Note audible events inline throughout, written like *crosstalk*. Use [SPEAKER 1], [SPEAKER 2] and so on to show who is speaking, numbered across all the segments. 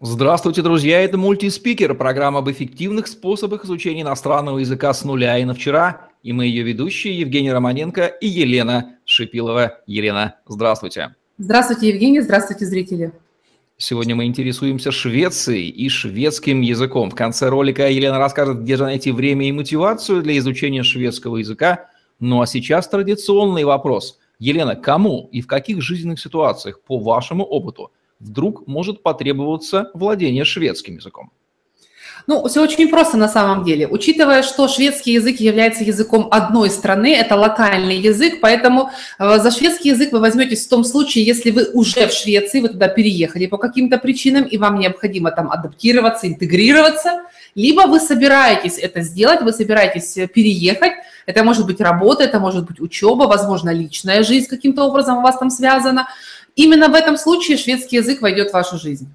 [SPEAKER 1] Здравствуйте, друзья! Это мультиспикер, программа об эффективных способах изучения иностранного языка с нуля и на вчера. И мы ее ведущие Евгений Романенко и Елена Шипилова. Елена, здравствуйте!
[SPEAKER 2] Здравствуйте, Евгений! Здравствуйте, зрители!
[SPEAKER 1] Сегодня мы интересуемся Швецией и шведским языком. В конце ролика Елена расскажет, где же найти время и мотивацию для изучения шведского языка. Ну а сейчас традиционный вопрос. Елена, кому и в каких жизненных ситуациях, по вашему опыту, вдруг может потребоваться владение шведским языком?
[SPEAKER 2] Ну, все очень просто на самом деле. Учитывая, что шведский язык является языком одной страны, это локальный язык, поэтому э, за шведский язык вы возьметесь в том случае, если вы уже в Швеции, вы туда переехали по каким-то причинам, и вам необходимо там адаптироваться, интегрироваться, либо вы собираетесь это сделать, вы собираетесь переехать, это может быть работа, это может быть учеба, возможно, личная жизнь каким-то образом у вас там связана. Именно в этом случае шведский язык войдет в вашу жизнь.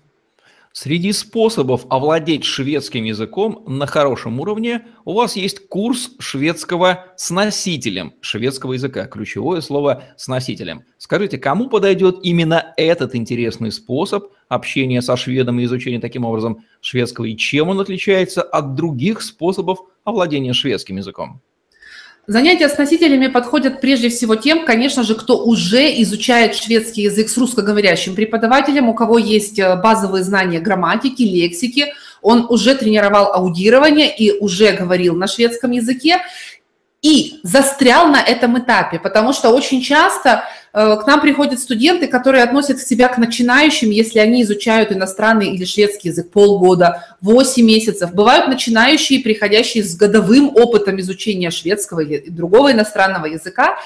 [SPEAKER 1] Среди способов овладеть шведским языком на хорошем уровне у вас есть курс шведского с носителем шведского языка. Ключевое слово с носителем. Скажите, кому подойдет именно этот интересный способ общения со шведом и изучения таким образом шведского, и чем он отличается от других способов овладения шведским языком?
[SPEAKER 2] Занятия с носителями подходят прежде всего тем, конечно же, кто уже изучает шведский язык с русскоговорящим преподавателем, у кого есть э, базовые знания грамматики, лексики, он уже тренировал аудирование и уже говорил на шведском языке и застрял на этом этапе, потому что очень часто э, к нам приходят студенты, которые относят себя к начинающим, если они изучают иностранный или шведский язык полгода, 8 месяцев. Бывают начинающие, приходящие с годовым опытом изучения шведского и другого иностранного языка.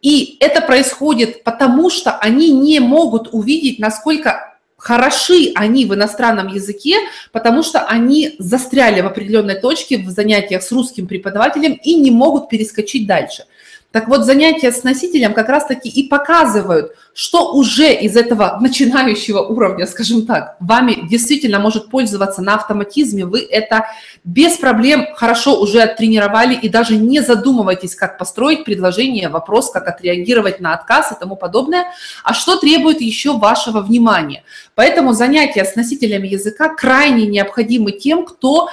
[SPEAKER 2] И это происходит потому, что они не могут увидеть, насколько хороши они в иностранном языке, потому что они застряли в определенной точке в занятиях с русским преподавателем и не могут перескочить дальше. Так вот, занятия с носителем как раз-таки и показывают, что уже из этого начинающего уровня, скажем так, вами действительно может пользоваться на автоматизме. Вы это без проблем хорошо уже оттренировали и даже не задумывайтесь, как построить предложение, вопрос, как отреагировать на отказ и тому подобное. А что требует еще вашего внимания? Поэтому занятия с носителями языка крайне необходимы тем, кто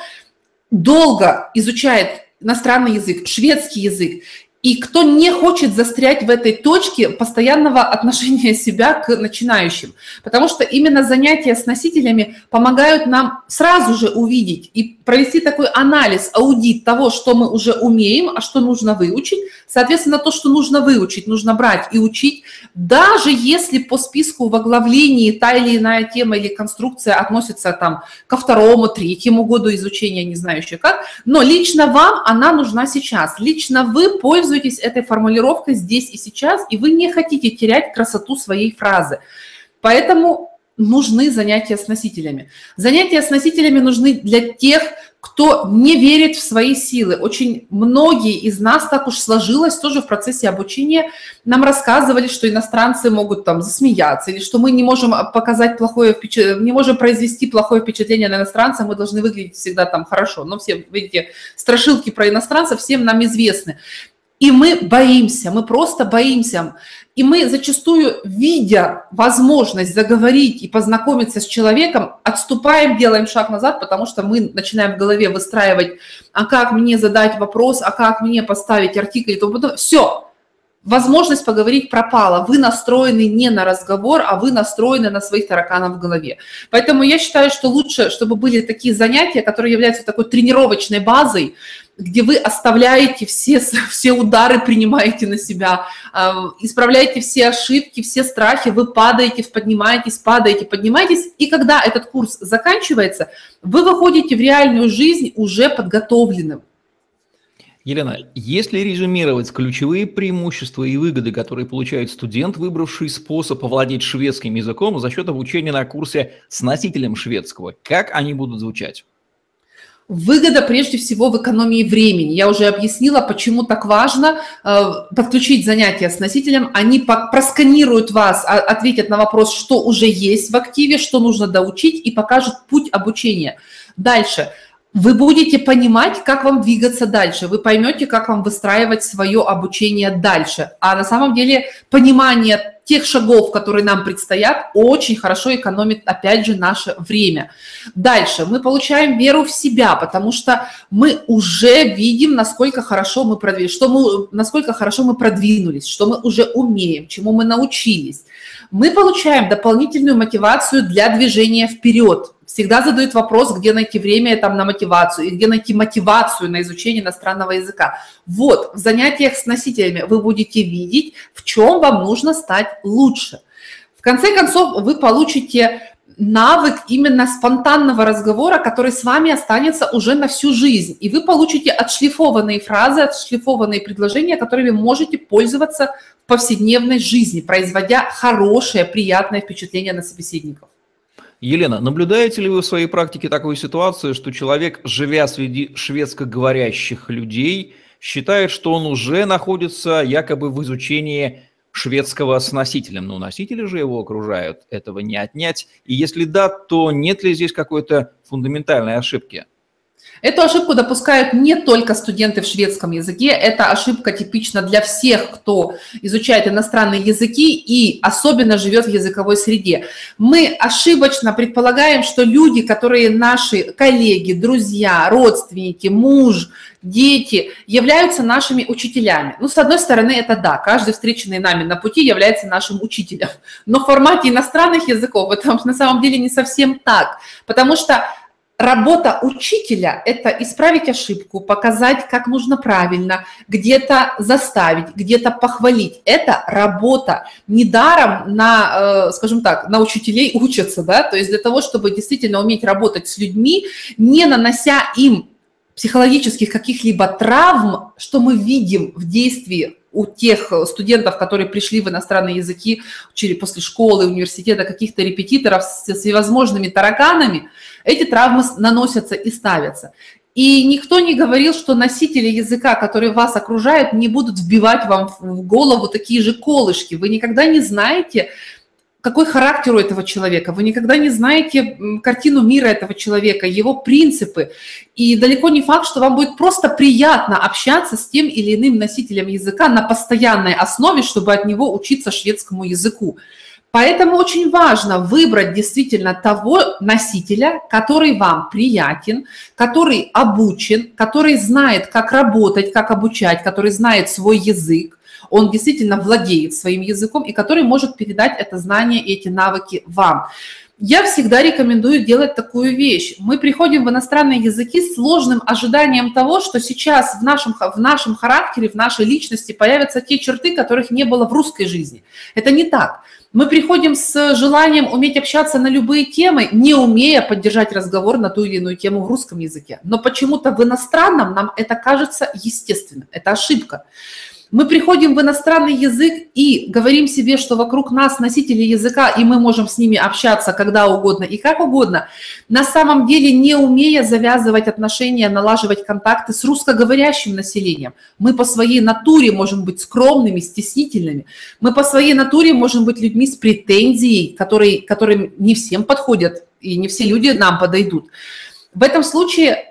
[SPEAKER 2] долго изучает иностранный язык, шведский язык, и кто не хочет застрять в этой точке постоянного отношения себя к начинающим. Потому что именно занятия с носителями помогают нам сразу же увидеть и провести такой анализ, аудит того, что мы уже умеем, а что нужно выучить. Соответственно, то, что нужно выучить, нужно брать и учить, даже если по списку в оглавлении та или иная тема или конструкция относится там ко второму, третьему году изучения, не знаю еще как, но лично вам она нужна сейчас. Лично вы пользуетесь пользуетесь этой формулировкой здесь и сейчас, и вы не хотите терять красоту своей фразы. Поэтому нужны занятия с носителями. Занятия с носителями нужны для тех, кто не верит в свои силы. Очень многие из нас так уж сложилось тоже в процессе обучения. Нам рассказывали, что иностранцы могут там засмеяться, или что мы не можем показать плохое впечатление, не можем произвести плохое впечатление на иностранца, мы должны выглядеть всегда там хорошо. Но все, видите, страшилки про иностранцев всем нам известны. И мы боимся, мы просто боимся. И мы зачастую, видя возможность заговорить и познакомиться с человеком, отступаем, делаем шаг назад, потому что мы начинаем в голове выстраивать, а как мне задать вопрос, а как мне поставить артикль и тому подобное. Все, возможность поговорить пропала. Вы настроены не на разговор, а вы настроены на своих тараканов в голове. Поэтому я считаю, что лучше, чтобы были такие занятия, которые являются такой тренировочной базой, где вы оставляете все, *laughs* все удары, принимаете на себя, исправляете все ошибки, все страхи, вы падаете, поднимаетесь, падаете, поднимаетесь, и когда этот курс заканчивается, вы выходите в реальную жизнь уже подготовленным.
[SPEAKER 1] Елена, если резюмировать ключевые преимущества и выгоды, которые получает студент, выбравший способ овладеть шведским языком за счет обучения на курсе с носителем шведского, как они будут звучать?
[SPEAKER 2] Выгода прежде всего в экономии времени. Я уже объяснила, почему так важно э, подключить занятия с носителем. Они просканируют вас, а, ответят на вопрос, что уже есть в активе, что нужно доучить и покажут путь обучения. Дальше. Вы будете понимать, как вам двигаться дальше. Вы поймете, как вам выстраивать свое обучение дальше. А на самом деле понимание тех шагов, которые нам предстоят, очень хорошо экономит, опять же, наше время. Дальше мы получаем веру в себя, потому что мы уже видим, насколько хорошо мы продвинулись, что мы, насколько хорошо мы продвинулись, что мы уже умеем, чему мы научились. Мы получаем дополнительную мотивацию для движения вперед. Всегда задают вопрос, где найти время там, на мотивацию, и где найти мотивацию на изучение иностранного языка. Вот, в занятиях с носителями вы будете видеть, в чем вам нужно стать лучше. В конце концов, вы получите навык именно спонтанного разговора, который с вами останется уже на всю жизнь. И вы получите отшлифованные фразы, отшлифованные предложения, которыми можете пользоваться в повседневной жизни, производя хорошее, приятное впечатление на собеседников.
[SPEAKER 1] Елена, наблюдаете ли вы в своей практике такую ситуацию, что человек, живя среди шведскоговорящих людей, считает, что он уже находится якобы в изучении шведского с носителем. Но носители же его окружают, этого не отнять. И если да, то нет ли здесь какой-то фундаментальной ошибки?
[SPEAKER 2] Эту ошибку допускают не только студенты в шведском языке, это ошибка типична для всех, кто изучает иностранные языки и особенно живет в языковой среде. Мы ошибочно предполагаем, что люди, которые наши коллеги, друзья, родственники, муж, дети, являются нашими учителями. Ну, с одной стороны, это да, каждый встреченный нами на пути является нашим учителем. Но в формате иностранных языков это на самом деле не совсем так, потому что Работа учителя – это исправить ошибку, показать, как нужно правильно, где-то заставить, где-то похвалить. Это работа. Недаром на, э, скажем так, на учителей *laughs* учатся, да, то есть для того, чтобы действительно уметь работать с людьми, не нанося им психологических каких-либо травм, что мы видим в действии у тех студентов, которые пришли в иностранные языки, учили после школы, университета, каких-то репетиторов с всевозможными тараканами – эти травмы наносятся и ставятся. И никто не говорил, что носители языка, которые вас окружают, не будут вбивать вам в голову такие же колышки. Вы никогда не знаете, какой характер у этого человека. Вы никогда не знаете картину мира этого человека, его принципы. И далеко не факт, что вам будет просто приятно общаться с тем или иным носителем языка на постоянной основе, чтобы от него учиться шведскому языку. Поэтому очень важно выбрать действительно того носителя, который вам приятен, который обучен, который знает, как работать, как обучать, который знает свой язык, он действительно владеет своим языком и который может передать это знание и эти навыки вам. Я всегда рекомендую делать такую вещь. Мы приходим в иностранные языки с сложным ожиданием того, что сейчас в нашем, в нашем характере, в нашей личности появятся те черты, которых не было в русской жизни. Это не так. Мы приходим с желанием уметь общаться на любые темы, не умея поддержать разговор на ту или иную тему в русском языке. Но почему-то в иностранном нам это кажется естественным. Это ошибка. Мы приходим в иностранный язык и говорим себе, что вокруг нас носители языка, и мы можем с ними общаться когда угодно и как угодно, на самом деле не умея завязывать отношения, налаживать контакты с русскоговорящим населением. Мы по своей натуре можем быть скромными, стеснительными. Мы по своей натуре можем быть людьми с претензией, которые, которым не всем подходят, и не все люди нам подойдут. В этом случае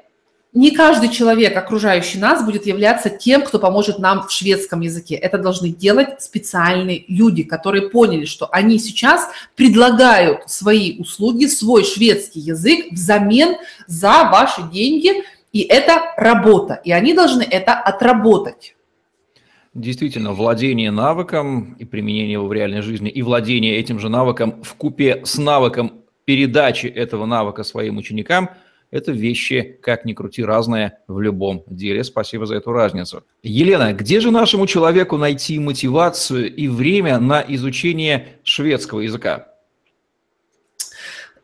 [SPEAKER 2] не каждый человек, окружающий нас, будет являться тем, кто поможет нам в шведском языке. Это должны делать специальные люди, которые поняли, что они сейчас предлагают свои услуги, свой шведский язык взамен за ваши деньги, и это работа, и они должны это отработать.
[SPEAKER 1] Действительно, владение навыком и применение его в реальной жизни, и владение этим же навыком в купе с навыком передачи этого навыка своим ученикам – это вещи, как ни крути, разные в любом деле. Спасибо за эту разницу. Елена, где же нашему человеку найти мотивацию и время на изучение шведского языка?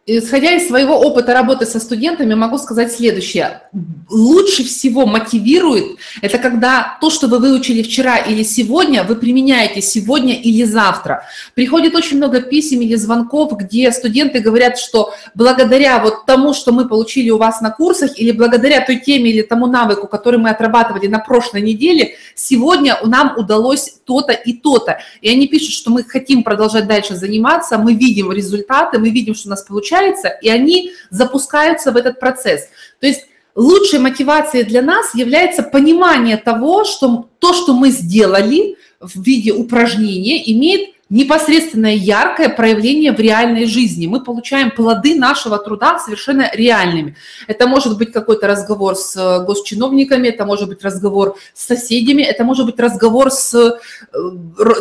[SPEAKER 2] Исходя из своего опыта работы со студентами, могу сказать следующее. Лучше всего мотивирует это когда то, что вы выучили вчера или сегодня, вы применяете сегодня или завтра. Приходит очень много писем или звонков, где студенты говорят, что благодаря вот тому, что мы получили у вас на курсах, или благодаря той теме или тому навыку, который мы отрабатывали на прошлой неделе, сегодня нам удалось то-то и то-то. И они пишут, что мы хотим продолжать дальше заниматься, мы видим результаты, мы видим, что у нас получается, и они запускаются в этот процесс. То есть лучшей мотивацией для нас является понимание того, что то, что мы сделали в виде упражнения, имеет непосредственное яркое проявление в реальной жизни. Мы получаем плоды нашего труда совершенно реальными. Это может быть какой-то разговор с э, госчиновниками, это может быть разговор с соседями, это может быть разговор с э,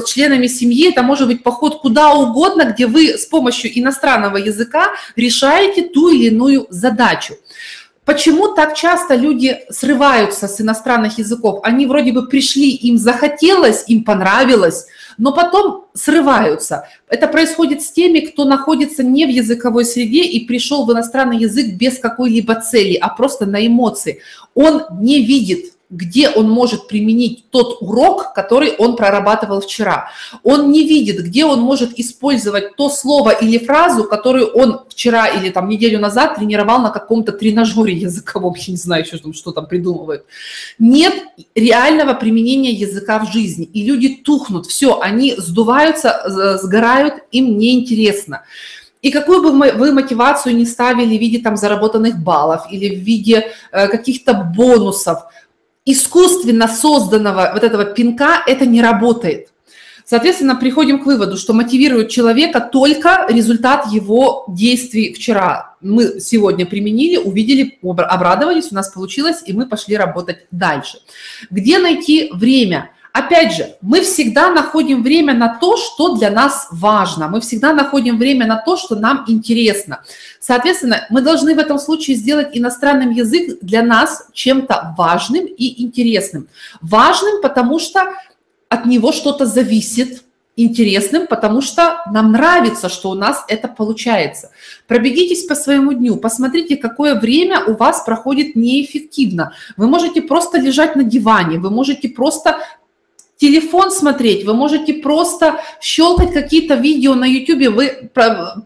[SPEAKER 2] членами семьи, это может быть поход куда угодно, где вы с помощью иностранного языка решаете ту или иную задачу. Почему так часто люди срываются с иностранных языков? Они вроде бы пришли, им захотелось, им понравилось, но потом срываются. Это происходит с теми, кто находится не в языковой среде и пришел в иностранный язык без какой-либо цели, а просто на эмоции. Он не видит где он может применить тот урок, который он прорабатывал вчера. Он не видит, где он может использовать то слово или фразу, которую он вчера или там неделю назад тренировал на каком-то тренажере языковом, я не знаю еще, что там придумывают. Нет реального применения языка в жизни, и люди тухнут, все, они сдуваются, сгорают, им неинтересно. И какую бы вы мотивацию не ставили в виде там заработанных баллов или в виде э, каких-то бонусов – искусственно созданного вот этого пинка это не работает. Соответственно, приходим к выводу, что мотивирует человека только результат его действий вчера. Мы сегодня применили, увидели, обрадовались, у нас получилось, и мы пошли работать дальше. Где найти время? Опять же, мы всегда находим время на то, что для нас важно. Мы всегда находим время на то, что нам интересно. Соответственно, мы должны в этом случае сделать иностранный язык для нас чем-то важным и интересным. Важным, потому что от него что-то зависит, интересным, потому что нам нравится, что у нас это получается. Пробегитесь по своему дню, посмотрите, какое время у вас проходит неэффективно. Вы можете просто лежать на диване, вы можете просто телефон смотреть, вы можете просто щелкать какие-то видео на YouTube, вы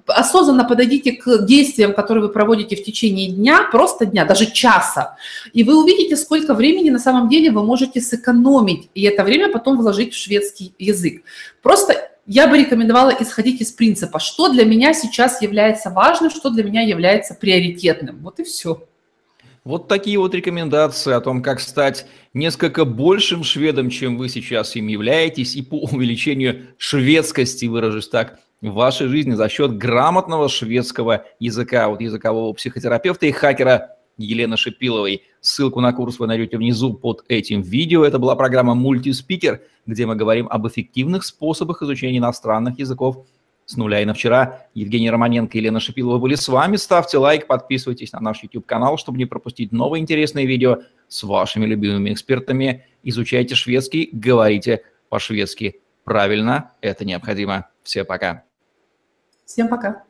[SPEAKER 2] осознанно подойдите к действиям, которые вы проводите в течение дня, просто дня, даже часа, и вы увидите, сколько времени на самом деле вы можете сэкономить, и это время потом вложить в шведский язык. Просто я бы рекомендовала исходить из принципа, что для меня сейчас является важным, что для меня является приоритетным. Вот и все.
[SPEAKER 1] Вот такие вот рекомендации о том, как стать несколько большим шведом, чем вы сейчас им являетесь, и по увеличению шведскости, выражусь так, в вашей жизни за счет грамотного шведского языка, вот языкового психотерапевта и хакера Елены Шипиловой. Ссылку на курс вы найдете внизу под этим видео. Это была программа «Мультиспикер», где мы говорим об эффективных способах изучения иностранных языков с нуля и на вчера. Евгений Романенко и Елена Шипилова были с вами. Ставьте лайк, подписывайтесь на наш YouTube-канал, чтобы не пропустить новые интересные видео с вашими любимыми экспертами. Изучайте шведский, говорите по-шведски. Правильно, это необходимо. Всем пока.
[SPEAKER 2] Всем пока.